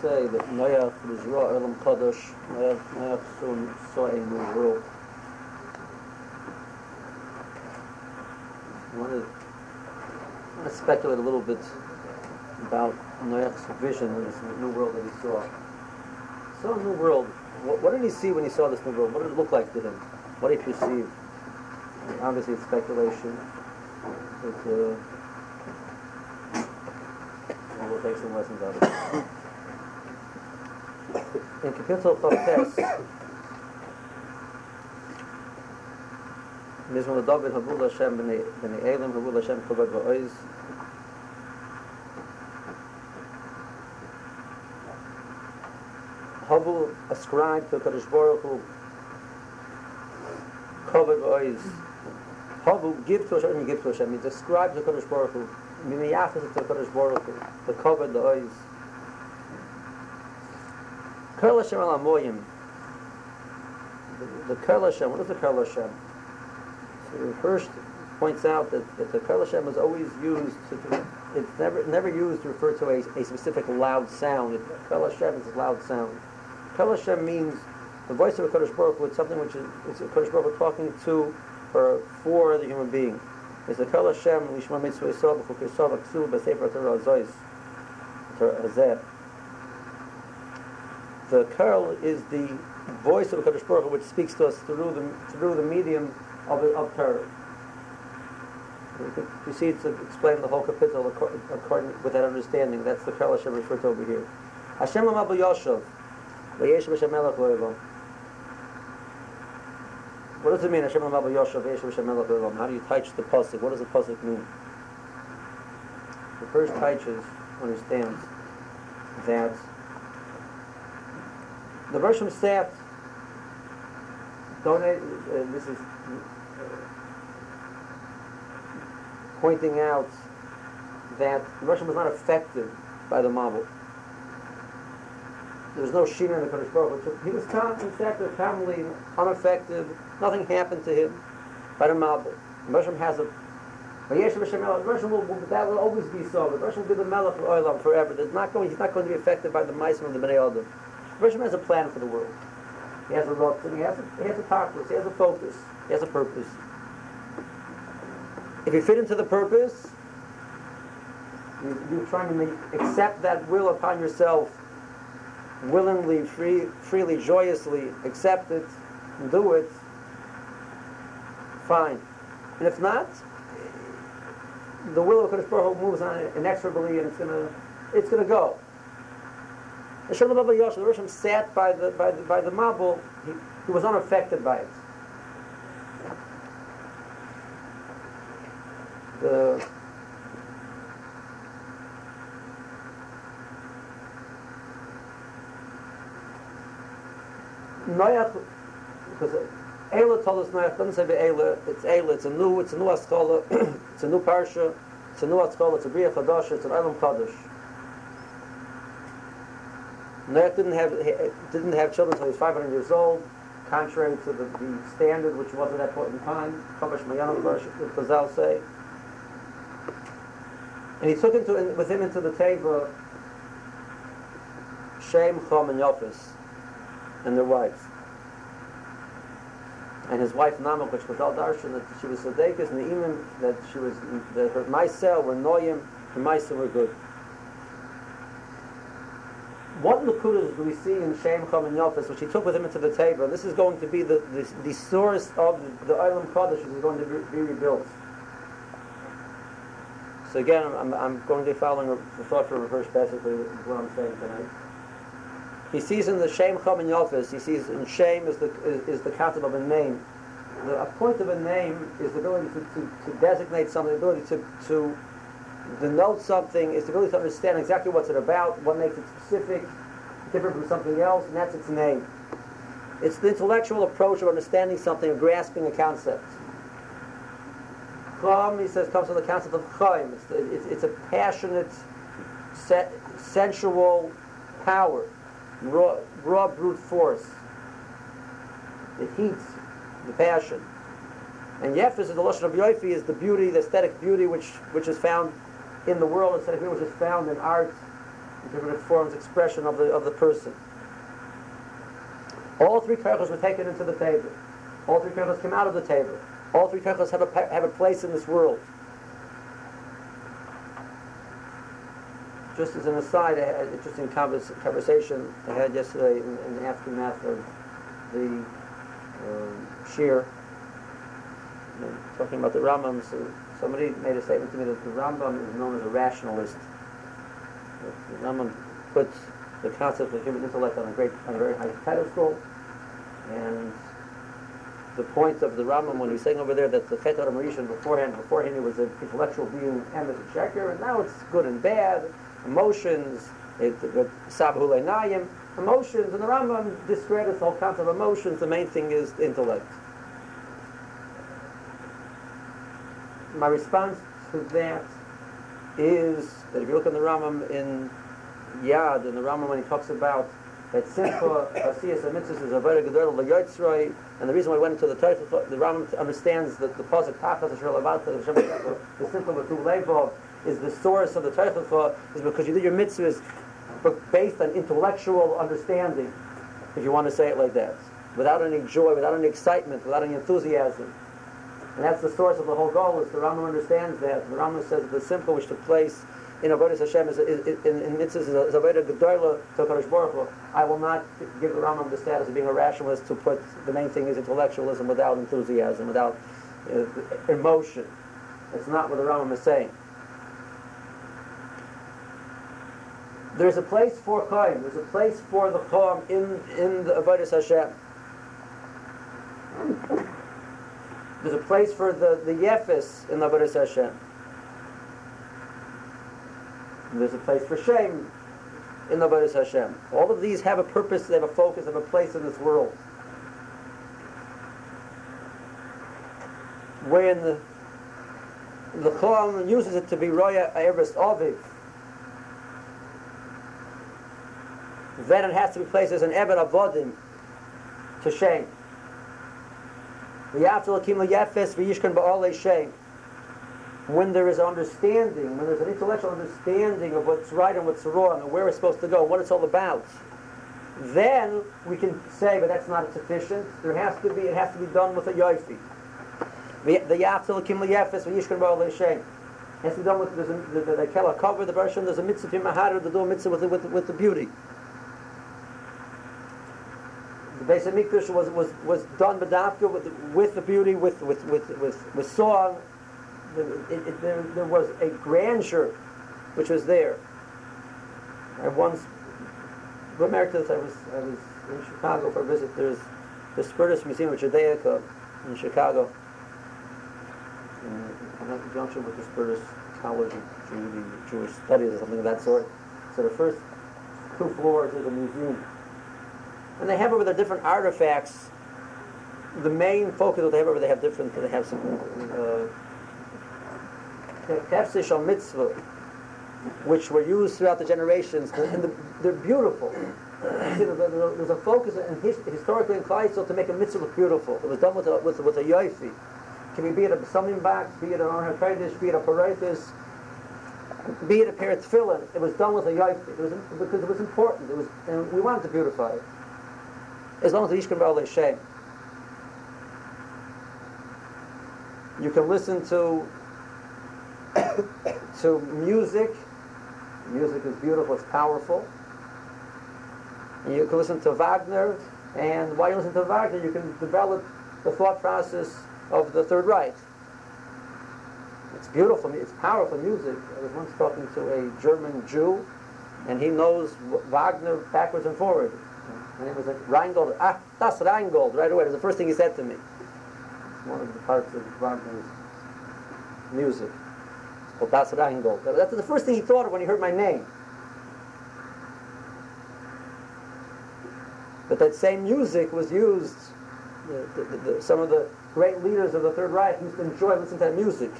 say that Noach raw Elam Kodesh, Noach, soon saw a new world. I want to, I want to speculate a little bit about Noach's vision of this new world that he saw. A new world. What, what did he see when he saw this new world? What did it look like to him? What did he perceive? Obviously, it's speculation. Uh, we'll take some lessons out of it. In Kapitel Tes, Mizmor David Havul Hashem b'nei Elim Havul Hashem Kobad V'oiz Havul ascribed to Kadosh Baruch Hu Kobad V'oiz Havul give to Hashem, give to Hashem, he describes the Kadosh Baruch Hu Mimiyachas to Kadosh Baruch Hu the Kobad V'oiz Kol Hashem al Amoyim. The Kol Hashem, what is the Kol Hashem? So first points out that, that the Kol Hashem is always used to, it's never never used to refer to a, a specific loud sound. It, Kol Hashem is a loud sound. Kol Hashem means the voice of a Kodesh Baruch is something which is it's a Kodesh Baruch talking to or for the human being. It's the Kol Hashem, Lishma Mitzvah Yisrael, B'chuk Yisrael, B'ksul, B'sefer Torah Azois, Torah Azeh the curl is the voice of Kadosh Baruch Hu, which speaks to us through the through the medium of of Torah. We could proceed to explain the whole capital according with that understanding. That's the curl Hashem referred to over here. Hashem Amabu Yoshev, Vayesh B'Shem Melech. What does it mean, Hashem Amabu Yoshev, Vayesh B'Shem Melech? How do you touch the pasuk? What does the pasuk mean? The first Taichas understands that the Roshim said, donate, uh, this is uh, pointing out that the Roshim was not affected by the Mabul. There was no Shina in the Kodesh Baruch He was affected, family, unaffected, nothing happened to him by the Mabul. The Roshim has a but Yeshu Hashem Melech, will, will, that will always be so. The Russian will be the Melech of Olam forever. Not going, he's not going to be affected by the Meisim of the Bnei Adam. Hashem has a plan for the world. He has a look, he has a, he has a purpose, he has a focus, he has a purpose. If you fit into the purpose, you, you're trying to make, accept that will upon yourself willingly, free, freely, joyously, accept it, and do it, fine. And if not, the will of Kodesh Baruch moves on inexorably and it's gonna, it's gonna go. The Shalom Abba Yosh, the Roshim sat by the, by the, by the Mabul, he, he was unaffected by it. The Noach, because Eila told us Noach doesn't say Eila, it's Eila, it's a new, it's a new Askola, it's a new Parsha, it's a new Askola, it's a Bria Chadash, it's an Elam Kaddish. Noach didn't have didn't have children until he was 500 years old, contrary to the, the standard which was at that point in time. Chabash Mayanam Chazal say. And he took into with him into the table Shem, Chom, and Yofis, and their wives. And his wife Namak, which was Al Darshan, that she was Sadekis, and the Imam, that she was, that her Maisel were Noyim, her Maisel were good. What Nakudas do we see in Shem Chom and Yofis, which he took with him into the table? This is going to be the, the, the source of the, Island Kodesh which is going to be, rebuilt. So again, I'm, I'm going to be following the thought for reverse basically what I'm saying tonight. He sees in the Shem Chom and Yofis, he sees in Shem is the, is, is the concept of a name. The, a point of a name is the ability to, to, to designate something, the ability to, to denote something is the ability to understand exactly what's it about, what makes it specific, different from something else, and that's its name. It's the intellectual approach of understanding something, of grasping a concept. Chom, he says, comes from the concept of chaim. It's, it's, it's, a passionate, se- sensual power, raw, raw brute force. the heat, the passion. And Yefis is the Lashon of Yoifi is the beauty, the aesthetic beauty which, which is found in the world, aesthetic beauty which is found in art, in different forms, expression of the, of the person. All three koichos were taken into the Teva. All three koichos came out of the Teva. All three koichos have a, have a place in this world. Just as an aside, I had an interesting convers- conversation I had yesterday in, in the aftermath of the um, know, talking about the Rambam. So somebody made a statement to me that the Rambam is known as a rationalist. The Rambam puts the concept of human intellect on a great, on a very high pedestal, and the point of the Rambam when he's saying over there that the Chet Rishon beforehand, beforehand he was an intellectual being and as a checker, and now it's good and bad, emotions, it, the Sabhu Leinayim, emotions, and the Rambam discredits all kinds of emotions. The main thing is intellect. My response to that is that if you look in the Rambam in Yad, in the Rambam when he talks about that Simcha, Asiyas and Mitzvahs is a very good L'Yotzroi, and the reason why I went into the Torah, the Rambam understands that the Pasuk Tachas Asher Lavat, the Simcha Levov, is the source of the Torah is because you do your mitzvahs based on intellectual understanding, if you want to say it like that, without any joy, without any excitement, without any enthusiasm. And that's the source of the whole goal, is the Rambam understands that. The Rambam says the simple which took place in Avodah Hashem is, in, in mitzvahs is Avodah Gedoyla to Kadosh Baruch Hu. I will not give the Rambam the status of being a rationalist to put the main thing is intellectualism without enthusiasm, without uh, emotion. It's not what the Rambam is saying. There's a place for Chaim. There's a place for the Chaim in, in the Avodah Hashem. There's a place for the, the Yefis in the Avodah Hashem. There's a place for shame in the Avodah Hashem. All of these have a purpose, they have a focus, they have a place in this world. When the, the uses it to be Roya Eres Aviv, then it has to be placed as an Ebed Avodim to Shem. When there is understanding, when there's an intellectual understanding of what's right and what's wrong, and where we're supposed to go, what it's all about, then we can say, but that's not sufficient. There has to be, it has to be done with a yoifi. The yaftel kim liyefes v'yishkan ba'al Hashem. Has to be done with there's a, the, the, the, the cover the version. There's a mitzvah in mahar the do a mitzvah with the, with, the beauty. The Beis Hamikdash was, was, was done Badafka with, with the beauty, with, with, with, with, with song. It, it, there, there was a grandeur which was there. I once, Emeritus, I was, I was in Chicago for a visit. There's the Spertus Museum of Judaica in Chicago, in conjunction with the Spertus College of Jewish Studies or something of that sort. So the first two floors is a museum and they have over there different artifacts. The main focus that they have over they have different. They have some tefsish uh, mitzvah, which were used throughout the generations, and the, they're beautiful. There's a focus in his, historically in Kleisel to make a mitzvah look beautiful. It was done with a, with, with a yoifi. Can we be it a summing box, be it an ornamental, be it a paraitis, be it a pair of tefillin. It was done with a yoifi. It was because it was important. It was, and we wanted to beautify it as long as the Yishkan Baal Shem. You can listen to to music. Music is beautiful, it's powerful. And you can listen to Wagner, and while you listen to Wagner, you can develop the thought process of the Third Reich. It's beautiful, it's powerful music. I was once talking to a German Jew, and he knows Wagner backwards and forward. And it was like Rheingold. Ah, that's Rheingold. Right away. It was the first thing he said to me. It's one of the parts of Wagner's music. It's called Das Rheingold. That's the first thing he thought of when he heard my name. But that same music was used. The, the, the, some of the great leaders of the Third Reich used to enjoy listening to that music.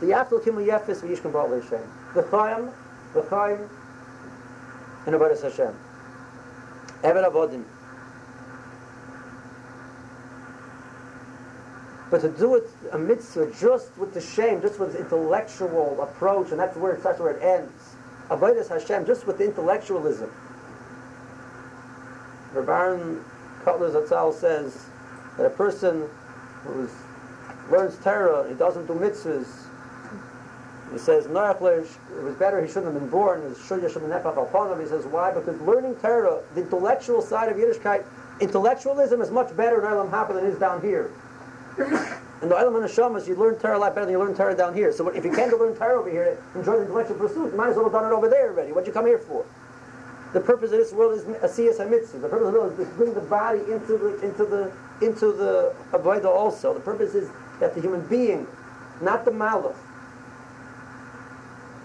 The Yaftel Kimu Yefis V'Yishkan Baal Hashem. The Chaim, the Chaim, and Avodah Hashem. Ever Abodim. But to do it a mitzvah just with the shame, just with the intellectual approach, and that's where, that's where it ends. Avodas Hashem, just with the intellectualism. Rabban Kotler Zatzal says that a person who learns Torah, he doesn't do mitzvahs, he says, it was better he shouldn't have been born. He says, why? Because learning Torah, the intellectual side of Yiddishkeit, intellectualism is much better in Olam Haba than it is down here. in the Olam Hashamas, you learn Torah a lot better than you learn Torah down here. So if you can't learn Torah over here, enjoy the intellectual pursuit, you might as well have done it over there already. What'd you come here for? The purpose of this world is asiyas hamitzvah. The purpose of the world is to bring the body into the into the into the avodah also. The purpose is that the human being, not the malach,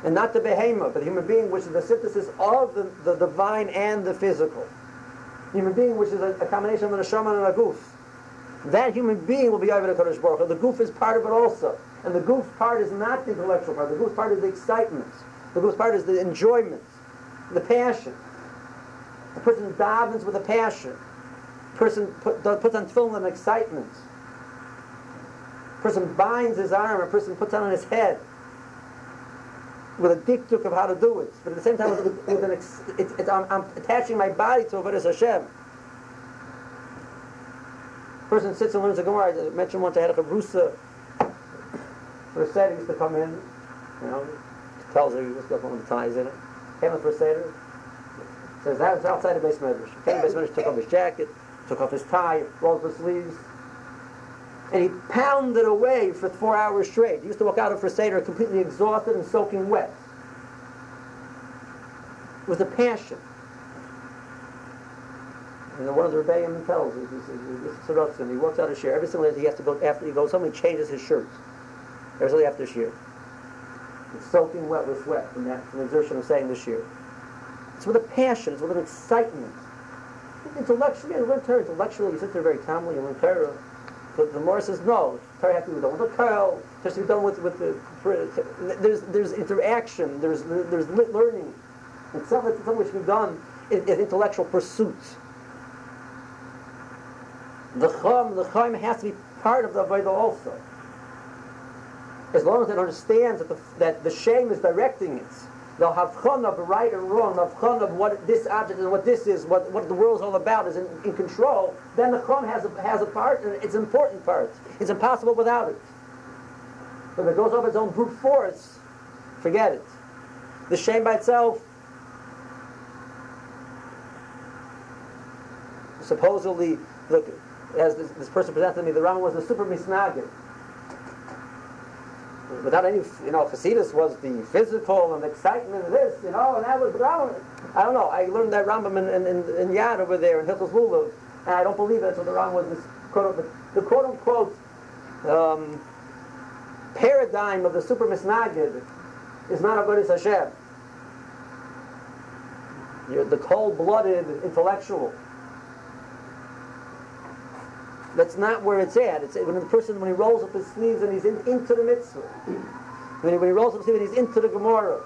and not the behemoth, but the human being, which is the synthesis of the, the divine and the physical. Human being, which is a, a combination of an neshama and a goof. That human being will be the Kodesh Baruch The goof is part of it also. And the goof part is not the intellectual part. The goof part is the excitement. The goof part is the enjoyment, the passion. A person davens with a passion. A person put, puts on film with excitement. A person binds his arm. A person puts on his head with a diktuk of how to do it. But at the same time, with, with an ex, it, it, I'm, I'm, attaching my body to Avodah Hashem. Person sits and learns the Gemara. I mentioned once I had a chavrusa for a Seder, used to come in, you know, tells her, he was got one of the ties in it. Came in for a Seder, says, that was outside the base medrash. Came to base medrash, took off his jacket, took off his tie, rolled up his sleeves, and he pounded away for four hours straight. He used to walk out of for Seder completely exhausted and soaking wet. With a passion. And the one of the rebellion tells us, he says, he walks out of shir. Every single day he has to go, after he goes home, he changes his shirt. Every single day after shir. It's soaking wet with sweat from that, from the exertion of saying this year. It's with a passion, it's with an excitement. Intellectually, you learn Torah. Intellectually, you sit there very calmly, and you learn Torah. The Morris says no. Torah has to be done with the curl. Has to be done with with the. There's there's interaction. There's there's learning. And something which be done in intellectual pursuits. The chum the chum has to be part of the avodah also. As long as it understands that the that the shame is directing it they'll have chon of right and wrong, they'll have chon of what this object and what this is, what, what the world's all about is in, in control, then the chon has a, has a part, and it's an important part. It's impossible without it. But if it goes off its own brute force, forget it. The shame by itself, supposedly, look, as this, this person presented to me, the Rama was a super misnagid without any, you know, Hasidus was the physical and excitement of this, you know, and that was. I don't know. I learned that Rambam in, in, in, in Yad over there in Hilchos Lulav, and I don't believe that's what the Rambam was. This quote, the, the quote unquote um, paradigm of the super misnagid is not Avodah Hashem. You're the cold-blooded intellectual. That's not where it's at. It's when the person, when he rolls up his sleeves and he's in, into the mitzvah. When he, when he rolls up his sleeves and he's into the Gemara.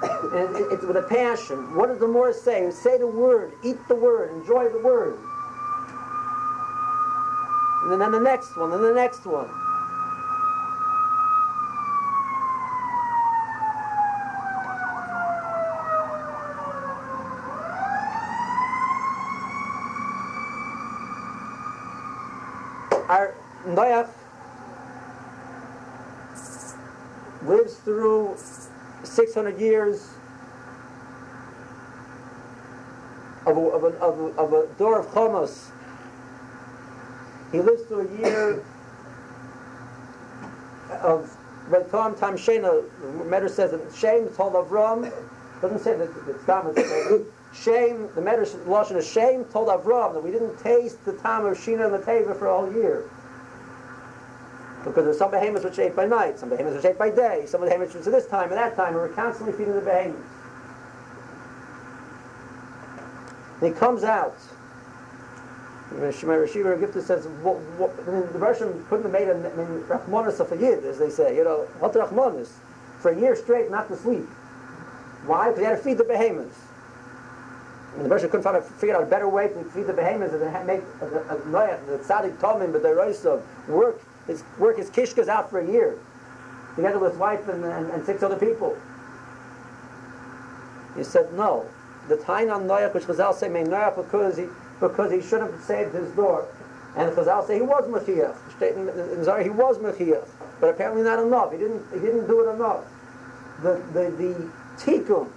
and it, it's with a passion. What does the Gemara say? Say the word, eat the word, enjoy the word. And then the next one, and the next one. Our Noach lives through 600 years of a, of a, of a, of a door of Chomos. He lives through a year of Vaitam Tam Shena. The Medrash says that Shem told Avram, doesn't say that it's Tam, Shame, the Medrash Lashon is shame told Avram that we didn't taste the time of Shina and the Teva for a year. Because there's some behemoths which ate by night, some behemoths which ate by day, some of the behemoths which at this time and that time, and we're constantly feeding the behemoths. And he comes out. Shiva Gifta says, what, what, I mean, the Russian couldn't have made a I mean, Rachmanis of a yid, as they say, you know, what Rachmanis, for a year straight not to sleep. Why? Because he had to feed the behemoths. And the Bershon couldn't find, figure out a better way to feed the behemoths and make a, a, a, the tzaddik tomim, but the of work his work his kishkas out for a year, together with his wife and, and, and six other people. He said, no. The time on Noach, which Chazal say, made Noach because he, because he should have saved his door. And Chazal say he was Mechiach. In, in he was Mechiach. But apparently not enough. He didn't, he didn't do it enough. The, the, the tikkun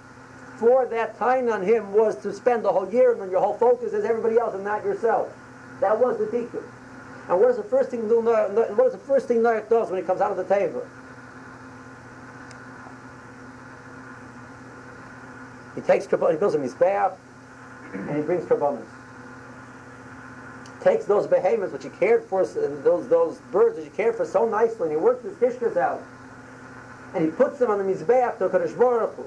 for that time on him was to spend the whole year and then your whole focus is everybody else and not yourself. That was the tikkun. And what is the first thing what is the first thing does when he comes out of the Teva? He takes he builds a mizbeach, and he brings karbonis. Takes those behemoths which he cared for, those those birds that he cared for so nicely, and he works his kishkas out, and he puts them on the mizbeach to Kadosh Baruch Hu.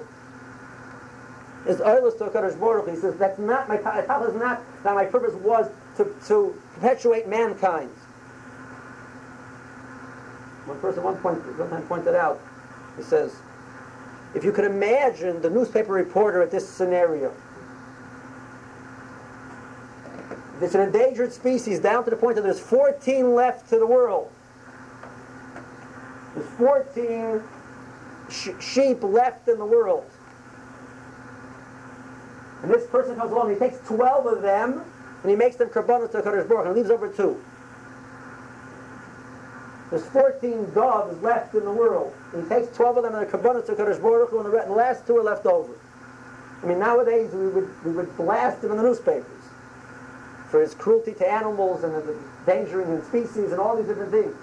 His oilus to Kadosh Baruch Hu. He says that's not my top is not that my purpose was to to perpetuate mankind. One person one point one time pointed out. He says if you could imagine the newspaper reporter at this scenario, it's an endangered species down to the point that there's 14 left to the world. There's 14 sh- sheep left in the world. And this person comes along, and he takes 12 of them, and he makes them karbanos to Kadosh Baruch and leaves over two. There's 14 doves left in the world. He takes 12 of them and the kabbalah to Kadosh Baruch and the last two are left over. I mean, nowadays we would, we would blast him in the newspapers for his cruelty to animals and the endangering in species and all these different things.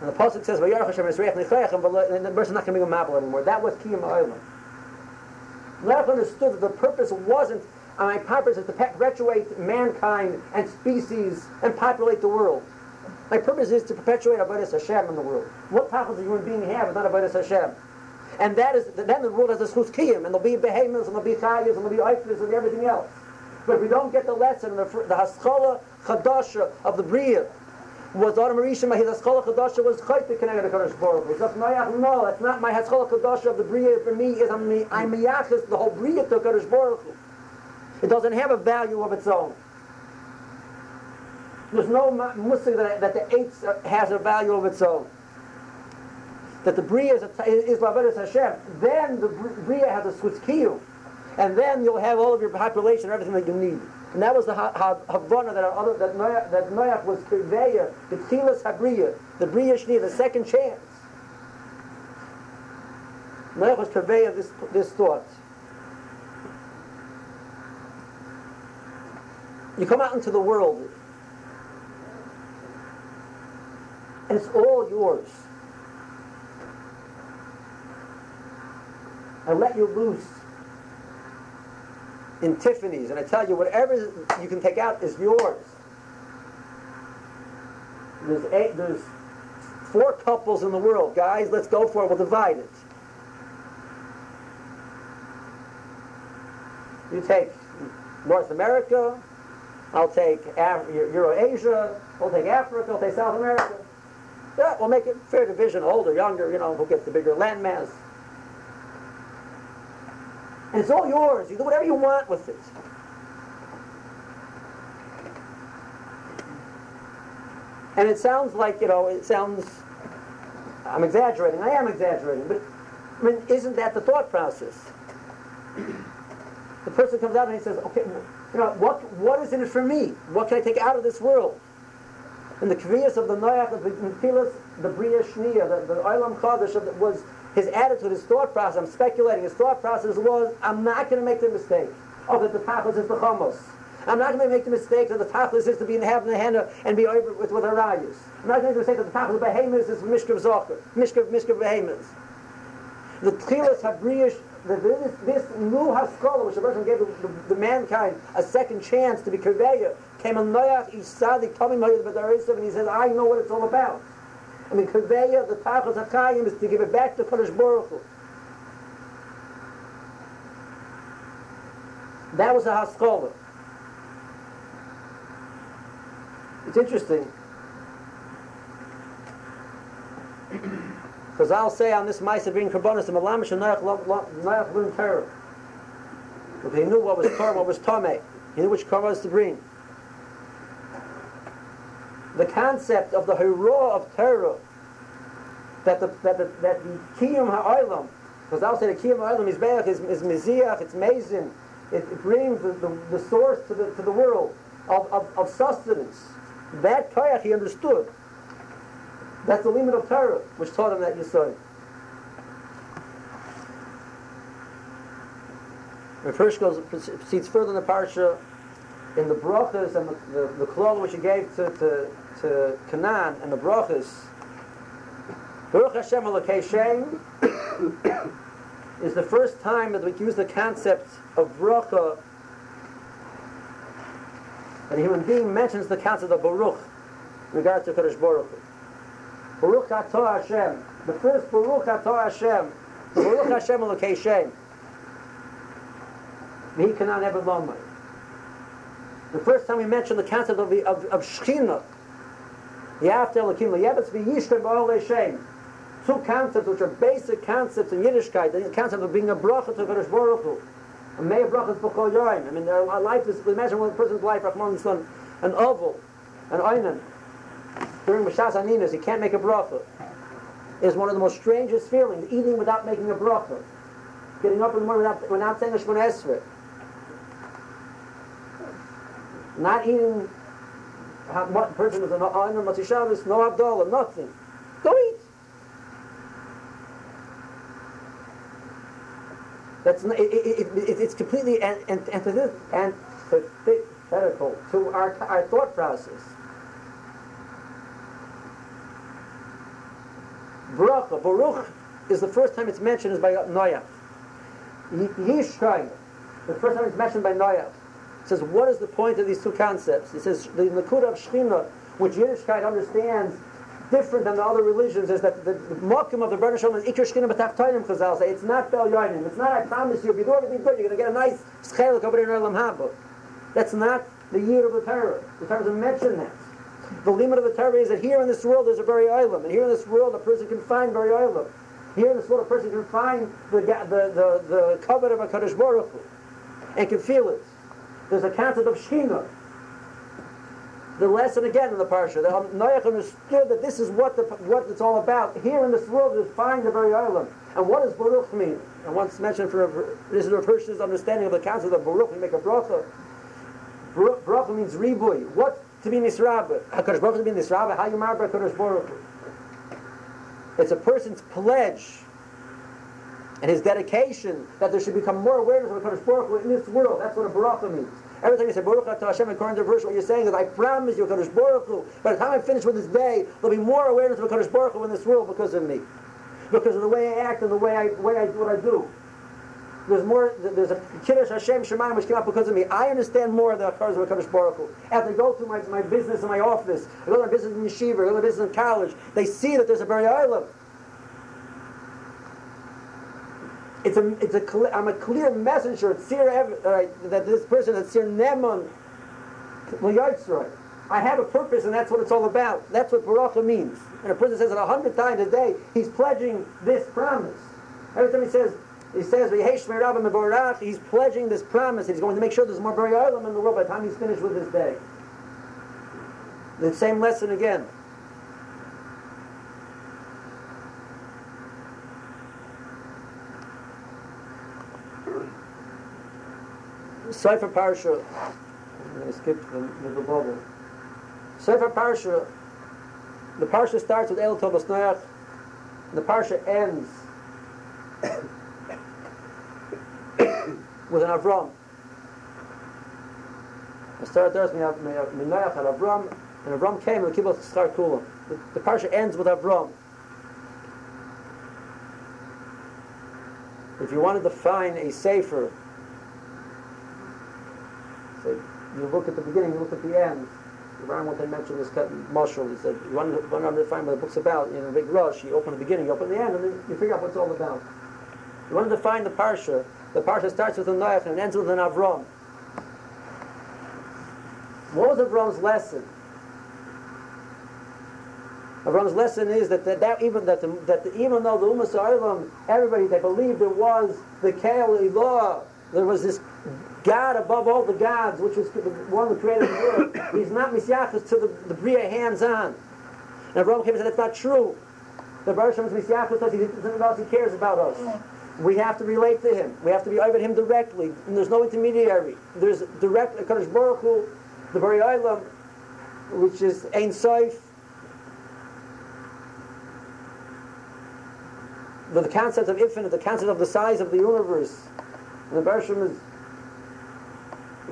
And the Pasuk says, and the person's not going to be a mabel anymore. That was Kiyam Ha'olam. Noach understood that the purpose wasn't, and my purpose is to perpetuate mankind and species and populate the world. My purpose is to perpetuate Avodah Hashem in the world. What tachlis a human being have not Avodah Hashem. And that is, then the world has a Shuskiyim, and there'll be behemoths, and there'll be chayas, and there'll be eifers, and everything else. But if we don't get the lesson, the, the haskalah chadasha of the bria, was Adam Rishon, my haskalah chadasha was chayte connected to Kadosh Baruch Hu. So no, that's not my haskalah chadasha of the bria for me, is I'm, I'm the whole bria to Kadosh Baruch Hu. It doesn't have a value of its own. There's no musig that, that the eighth uh, has a value of its own. That the bria is, a, is Lavedas Hashem. Then the bria has a sutzkiyu. And then you'll have all of your population, everything that you need. And that was the Havana that other, that Noach, that Noach was Kirveya, the Tchilas Habriya, the Bria Shni, the second chance. Noach was Kirveya this, this thought. You come out into the world, and it's all yours. I let you loose in Tiffany's, and I tell you, whatever you can take out is yours. There's eight, there's four couples in the world. Guys, let's go for it. We'll divide it. You take North America. I'll take Af- Euro-Asia. We'll take Africa. I'll take South America. Yeah, we'll make it fair division, older, younger, you know, who gets the bigger landmass. And it's all yours. You do whatever you want with it. And it sounds like, you know, it sounds, I'm exaggerating. I am exaggerating. But, I mean, isn't that the thought process? The person comes out and he says, okay, you know, what, what is in it for me? What can I take out of this world? And the kviyas of the Noach, the Netilas, the Bria Shnia, the, the Olam Chadash was his attitude, his thought process. I'm speculating. His thought process was, I'm not going to make the mistake of that the tachlis is the chamos. I'm not going to make the mistake that the tachlis is to be in heaven and and be over with with harayas. I'm not going to make the mistake that the tachlis behemoths is mishkav zocher, mishkav mishkav behemoths. The tchilas habriyish the, this, this new haskalah, which the person gave the, the, the, mankind a second chance to be kirveya, came on Noach Isadik Tommy and he says, I know what it's all about. I mean, kirveya, the tachas hakayim, is to give it back to Kadosh Baruch Hu. That was a haskalah. It's interesting. Because I'll say on this of being karbonis, the malamish and noach learned Torah. But he knew what was Torah, what was Tomei. He knew which Torah was to bring. the concept of the hero of Torah, that the, that the, that the Kiyum Ha'olam, because I'll say the Kiyum Ha'olam is Be'ach, is, is Miziach, it's Mazin, it, it brings the, the, the, source to the, to the world of, of, of sustenance. That Koyach he understood. That's the limit of Torah, which taught him that. The first goes proceeds further in the parsha in the brachas and the the, the which he gave to, to, to Canaan and the brachas. Baruch Hashem Shem is the first time that we use the concept of bracha. And a human being mentions the concept of Baruch in regard to Kadosh Baruch. Baruch Atah Hashem. The first Baruch Atah Hashem. Baruch Hashem Elokei Shem. Ever lomai. The first time we mentioned the concept of, the, of, of Shechina, the after Elohim, Yebetz v'yishtem ba'ol Shem. Two concepts which are basic concepts in Yiddishkeit, the concept of being a bracha to Kadosh Baruch Hu. A may bracha b'chol yoyim. I mean, our life is, imagine one person's life, Rahman son, an oval, an oinen, during Mashas Aninas, he can't make a bracha. Is one of the most strangest feelings, eating without making a bracha. Getting up in the morning without, without saying a Shemon Esrei. not eating what person is an honor Motzi Shabbos, no Abdullah, nothing. Go eat. That's it, it, it, it's completely antithetical to our, our thought process. Baruch, Baruch is the first time it's mentioned is by Noach. Yishkai, the first time it's mentioned by Noach says, what is the point of these two concepts? He says, the Nakuda of Shechina, which Yiddishkeit understands different than the other religions, is that the, the of the Baruch Shalom is Ikr Shechina B'Tachtayim Chazal say, it's not Bel Yoinim. It's not, I promise you, if you do everything good, you're going to get a nice Schelik over in Elam Haba. That's not the year of the Torah. The Torah doesn't mention that. The limit of the Torah is that here in this world there's a very island, and here in this world a person can find very island. Here in this world a person can find the, the, the, the covet of a Kaddish Baruch Hu, and can feel it. There's a concept of Shechina. The lesson again in the parsha that um, Noach understood that this is what the, what it's all about. Here in this world is find the very island. And what does Baruch mean? I once mentioned for this is a person's understanding of the concept of Baruch. We make a bracha. Baruch means ribui. What to be nisraba? Hakadosh Baruch to be nisraba. How you marba Hakadosh Baruch? It's a person's pledge and his dedication that there should become more awareness of Hakadosh Baruch Hu in this world. That's what a bracha means. Every time you say Baruch Atah Hashem according to verse, what you're saying is, I promise you, Hakadosh Baruch Hu, by the time I finish with this day, there'll be more awareness of Hakadosh Baruch Hu in this world because of me, because of the way I act and the way I, way I do what I do. There's more. There's a Kiddush Hashem Shemayim which came out because of me. I understand more the Hakadosh of Hakadosh Baruch Hu. As they go through my, my business in my office, I go to my business in yeshiva, I go to my business in college, they see that there's a Bari Island. it's a it's a I'm a clear messenger it's uh, that this person is Sir Neman I have a purpose and that's what it's all about. That's what Baruch means. And a person says it a hundred times a day, he's pledging this promise. Every time he says he says he's pledging this promise he's going to make sure there's more Bari in the world by the time he's finished with his day. The same lesson again. Sefer Parsha, I'm skip the middle bubble. Sefer Parsha, the Parsha starts with El Noach, the Parsha ends with an Avram. It started there with Noach and Avram, and Avram came and the Kibbutz Schar Kula. The, the Parsha ends with Avram. If you wanted to find a safer, so you look at the beginning, you look at the end. The Ram wanted to mention this marshal. He said, you want to, find what the book's about, in a big rush, you open the beginning, you open the end, and then you figure out what it's all about. You want to find the Parsha. The Parsha starts with a Noach and ends with an Avram. What was Avram's lesson? Avram's lesson is that, that, that even that, the, that the, even though the Ummah Sa'olam, everybody they believed there was the Kael there was this God above all the gods, which was the one who created the world. He's not misyachas to the, the Bria hands-on. And Avraham came and said, that's not true. The Baruch Hashem is misyachas to us, he he cares about us. Mm. We have to relate to him. We have to be over him directly. And there's no intermediary. There's direct, Kadosh Baruch Hu, the Bari Olam, which is Ein Sof, the, the concept of infinite, the concept of the size of the universe. And the Bershom is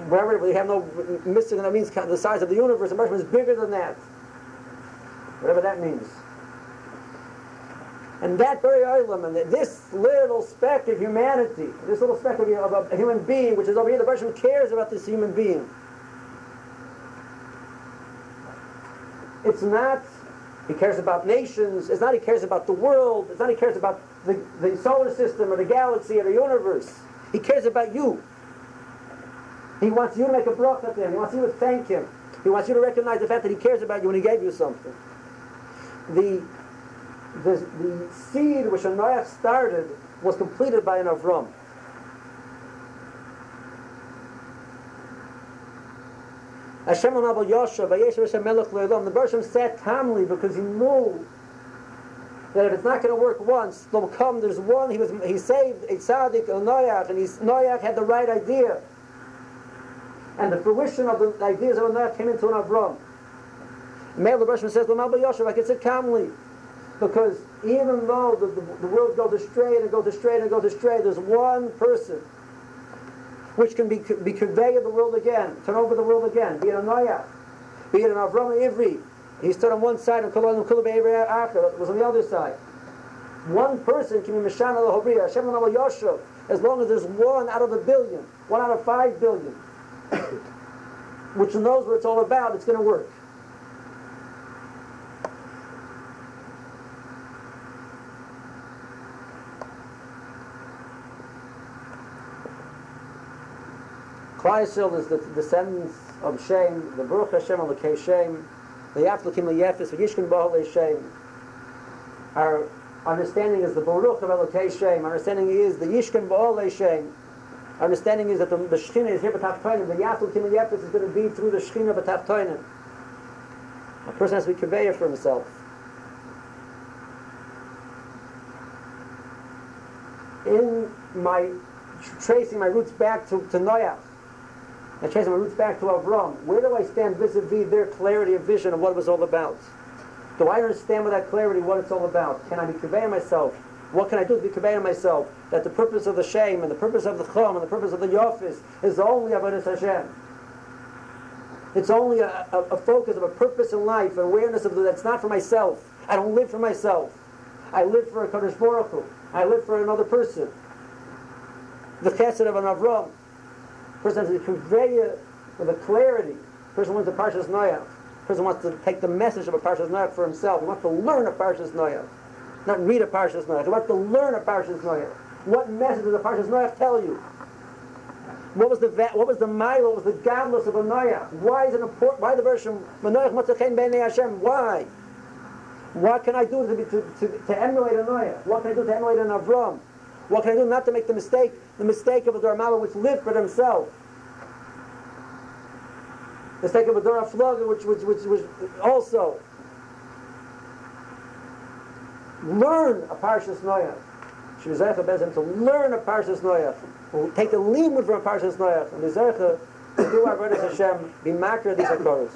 wherever we have no mystic, and that means the size of the universe. The Bershom is bigger than that. Whatever that means. And that very island, and this little speck of humanity, this little speck of, of a human being, which is over here, the Bershom cares about this human being. It's not he cares about nations. It's not he cares about the world. It's not he cares about the, the solar system or the galaxy or the universe. He cares about you. He wants you to make a bracha to him. He wants you to thank him. He wants you to recognize the fact that he cares about you when he gave you something. The, the, the seed which Noach started was completed by an Avram. Hashem Abel Yosha, Vayeshev Hashem Melech Le'olam. The Bershom sat calmly because he knew that if it's not going to work once, there'll come, there's one, he was he saved a tzaddik, a Noach, and he's, Noach had the right idea. And the fruition of the ideas of Noach came into an Avram. Mele the Bershom says, Abel Yosha, I can sit calmly. Because even though the, the, the world goes astray and it goes astray and it goes astray, there's one person which can be, be conveyed the world again, turn over the world again, be it a Noach, be it an Avram Ivri. He stood on one side and Ivri Acher was on the other side. One person can be Mishana Lahobriya, Hashem Yoshev, as long as there's one out of a billion, one out of five billion, which knows what it's all about, it's going to work. Klaisil is the descendants of Shem, the Baruch Hashem of the Shem, the Yaflakim Yefis, the Yishkin Bahal Shem. Our understanding is the Baruch of Elokei Shem. Our understanding is the Yishkin Bahal Shem. Our understanding is that the, the Shechina is here B'Taftoinim. The Yaflakim Yefis is going to be through the Shechina B'Taftoinim. A person has to be conveyor for himself. In my tracing my roots back to, to Noach, and tracing my roots back to Avram. Where do I stand vis-a-vis their clarity of vision of what it was all about? Do I understand with that clarity what it's all about? Can I be conveying myself? What can I do to be conveying myself? That the purpose of the shame and the purpose of the chum and the purpose of the yofis is only Avodah Hashem. It's only a, a, a, focus of a purpose in life, an awareness of that's not for myself. I don't live for myself. I live for a Kadosh Baruch. I live for another person. The chesed of an Avram person has to convey it with a clarity. person wants a Parshas Noach. person wants to take the message of a Parshas Noach for himself. He wants to learn a Parshas Noach. Not read a Parshas Noach. He wants to learn a Parshas Noach. What message does a Parshas Noach tell you? What was the what was the mile? What was the godless of a Noach? Why is it important? Why the version Noach Matzachen Bnei Hashem? Why? What can I do to, be, to, to, to emulate a Noach? What can I do to emulate an Avram? What can I do not to make the mistake, the mistake of a Dharmava which lived for themselves? The mistake of a Dora Floga which, which, which was also learn a Parshas Noach. She was to learn a Parshas. We'll take the limud from a Parshas Noach. And the Zercha, do our Hashem, be makar these Akoros.